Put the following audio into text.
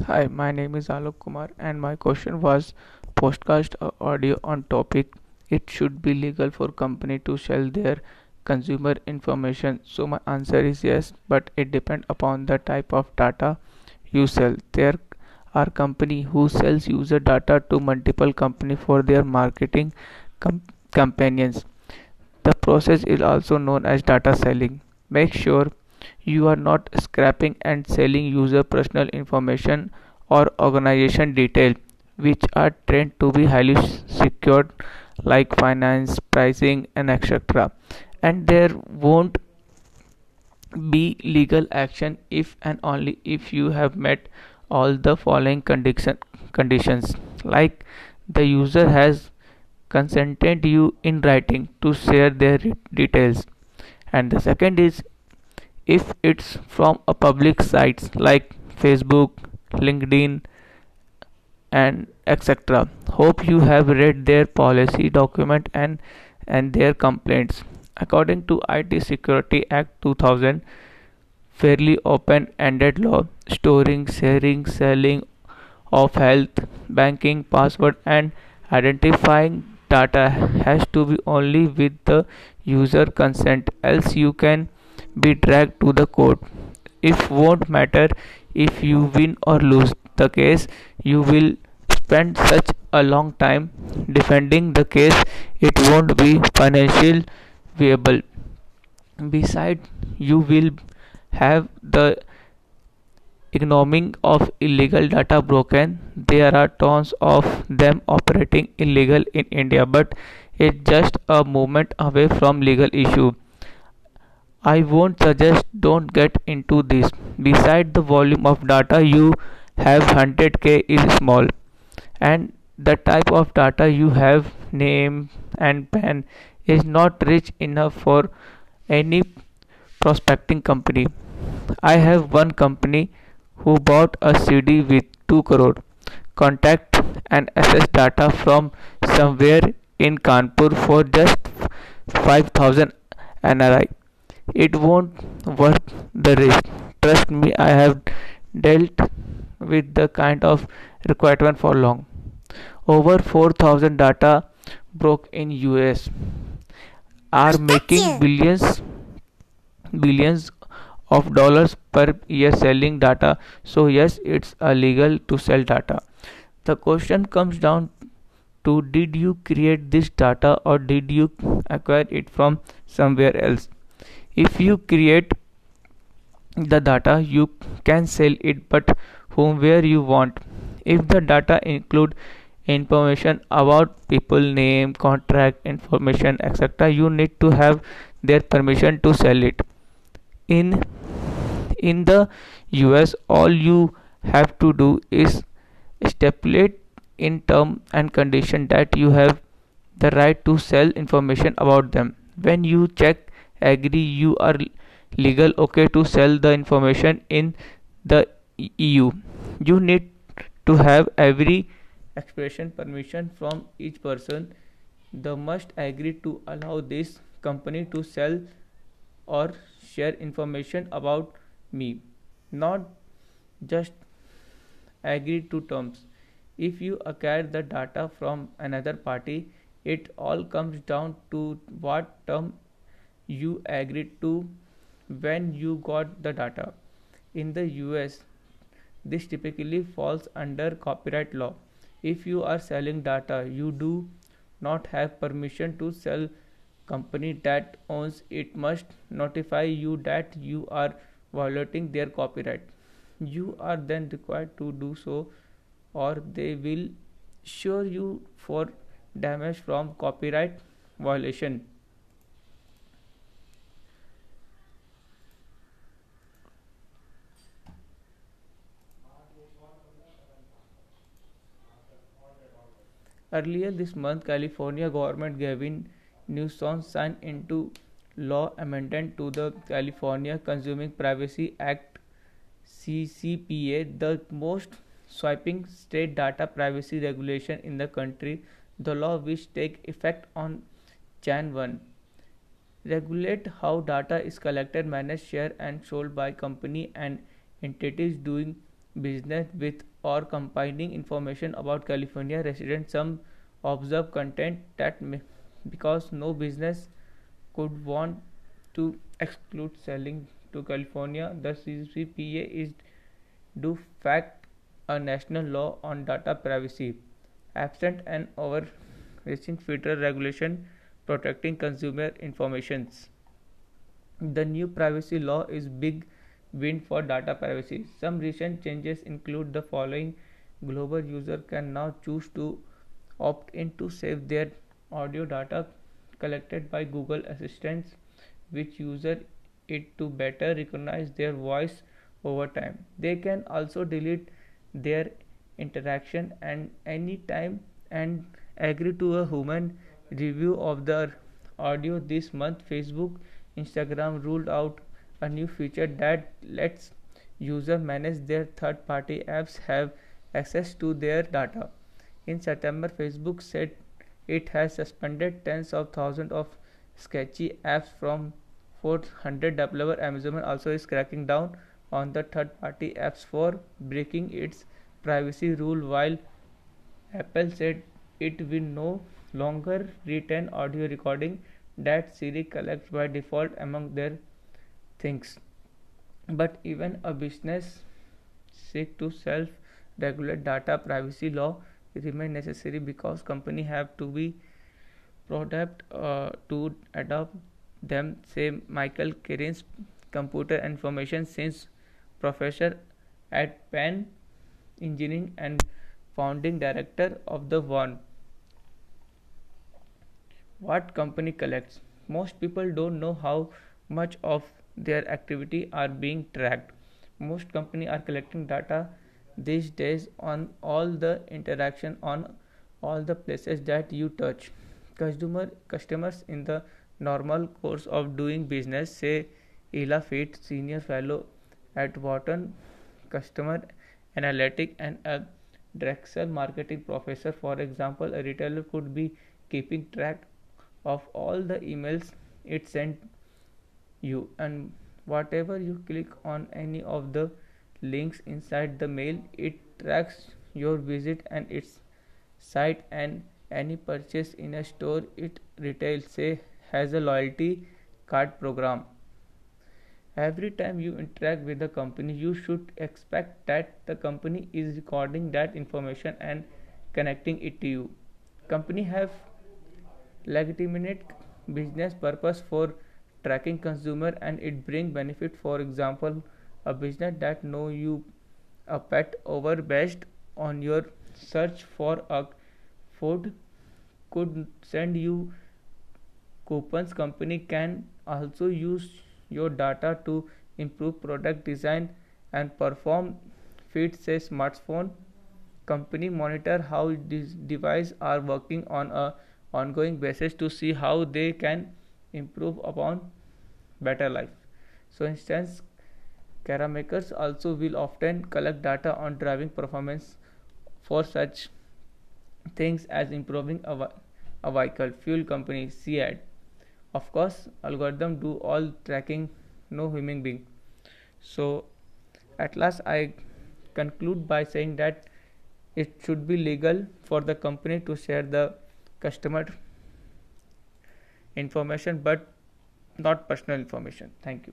Hi, my name is Alok Kumar, and my question was podcast audio on topic. It should be legal for company to sell their consumer information. So my answer is yes, but it depends upon the type of data you sell. There are company who sells user data to multiple company for their marketing com- campaigns. The process is also known as data selling. Make sure you are not scraping and selling user personal information or organization detail which are trained to be highly secured like finance, pricing and etc. And there won't be legal action if and only if you have met all the following condition, conditions like the user has consented you in writing to share their details and the second is if it's from a public sites like facebook linkedin and etc hope you have read their policy document and and their complaints. According to IT Security Act 2000 fairly open-ended law storing sharing selling of health banking password and identifying data has to be only with the user consent. Else you can be dragged to the court. It won't matter if you win or lose the case. You will spend such a long time defending the case. It won't be financially viable. Besides you will have the ignoring of illegal data broken. There are tons of them operating illegal in india but it's just a moment away from legal issue i won't suggest don't get into this. Besides the volume of data you have 100k is small. And the type of data you have name and pen is not rich enough for any prospecting company. I have one company who bought a cd with 2 crore. Contact and access data from somewhere in kanpur for just 5000 nri it won't worth the risk. Trust me i have dealt with the kind of requirement for long. Over 4000 data broke in US are making billions billions of dollars per year selling data. So yes it's illegal to sell data. The question comes down to did you create this data or did you acquire it from somewhere else if you create the data you can sell it but whom where you want. If the data include information about people name contract information etc you need to have their permission to sell it. In in the us all you have to do is stipulate in term and condition that you have the right to sell information about them. When you check agree you are legal okay to sell the information in the eu you need to have every expression permission from each person. The must agree to allow this company to sell or share information about me not just agree to terms. If you acquire the data from another party it all comes down to what term you agreed to when you got the data. In the us this typically falls under copyright law. If you are selling data you do not have permission to sell company that owns it must notify you that you are violating their copyright. You are then required to do so or they will sue you for damage from copyright violation Earlier this month, California government Gavin Newsom signed into law amendment to the California Consumer Privacy Act CCPA, the most sweeping state data privacy regulation in the country. The law, which take effect on Jan 1, regulate how data is collected, managed, shared, and sold by company and entities doing business with or compiling information about California residents. Some observe content that may, because no business could want to exclude selling to California. The CCPA is do fact a national law on data privacy. Absent an overreaching federal regulation protecting consumer informations. The new privacy law is big win for data privacy. Some recent changes include the following global user can now choose to opt in to save their audio data collected by Google Assistants which user it to better recognize their voice over time. They can also delete their interaction and any time and agree to a human review of their audio this month facebook instagram ruled out a new feature that lets user manage their third party apps have access to their data. In September, Facebook said it has suspended tens of thousands of sketchy apps from 400 developer Amazon also is cracking down on the third party apps for breaking its privacy rule while Apple said it will no longer retain audio recording that Siri collects by default among their things. But even a business seek to self regulate data privacy law remain necessary because company have to be product uh, to adopt them. Say michael Kearns computer information science professor at penn engineering and founding director of the one. What company collects? Most people don't know how much of their activity are being tracked. Most companies are collecting data these days on all the interaction on all the places that you touch. Customer customers in the normal course of doing business say Elea Feit senior fellow at Wharton customer analytic and a Drexel marketing professor for example a retailer could be keeping track of all the emails it sent you and whatever you click on any of the links inside the mail it tracks your visit and its site and any purchase in a store it retail say has a loyalty card program. Every time you interact with the company you should expect that the company is recording that information and connecting it to you. Company have legitimate business purpose for tracking consumer and it bring benefit. For example a business that know you a pet over based on your search for a food could send you coupons. Company can also use your data to improve product design and perform feed say smartphone company monitor how these devices are working on a ongoing basis to see how they can improve upon better life. So instance car makers also will often collect data on driving performance for such things as improving a, a vehicle fuel company CAD of course algorithm do all tracking no human being so at last I conclude by saying that it should be legal for the company to share the customer information but not personal information. Thank you